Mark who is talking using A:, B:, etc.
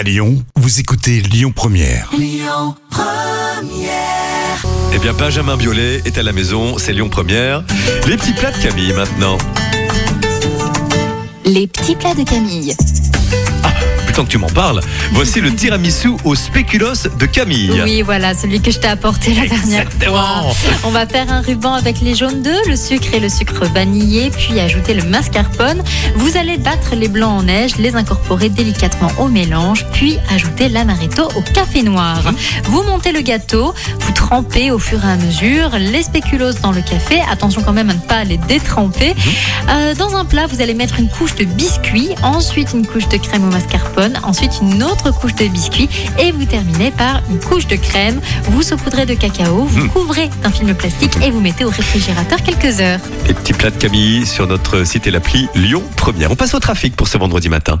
A: À Lyon, vous écoutez Lyon Première.
B: Eh bien, Benjamin Biolay est à la maison, c'est Lyon Première. Les petits plats de Camille maintenant.
C: Les petits plats de Camille.
B: Plutôt que tu m'en parles, voici le tiramisu au spéculoos de Camille.
C: Oui, voilà, celui que je t'ai apporté la dernière
B: Exactement.
C: fois. On va faire un ruban avec les jaunes d'œufs, le sucre et le sucre vanillé, puis ajouter le mascarpone. Vous allez battre les blancs en neige, les incorporer délicatement au mélange, puis ajouter l'amaretto au café noir. Vous montez le gâteau, vous trempez au fur et à mesure les spéculoos dans le café. Attention quand même à ne pas les détremper. Euh, dans un plat, vous allez mettre une couche de biscuits, ensuite une couche de crème au mascarpone, ensuite une autre couche de biscuits et vous terminez par une couche de crème. Vous saupoudrez de cacao, vous couvrez d'un film plastique et vous mettez au réfrigérateur quelques heures.
B: Les petits plats de Camille sur notre site et l'appli Lyon Première. On passe au trafic pour ce vendredi matin.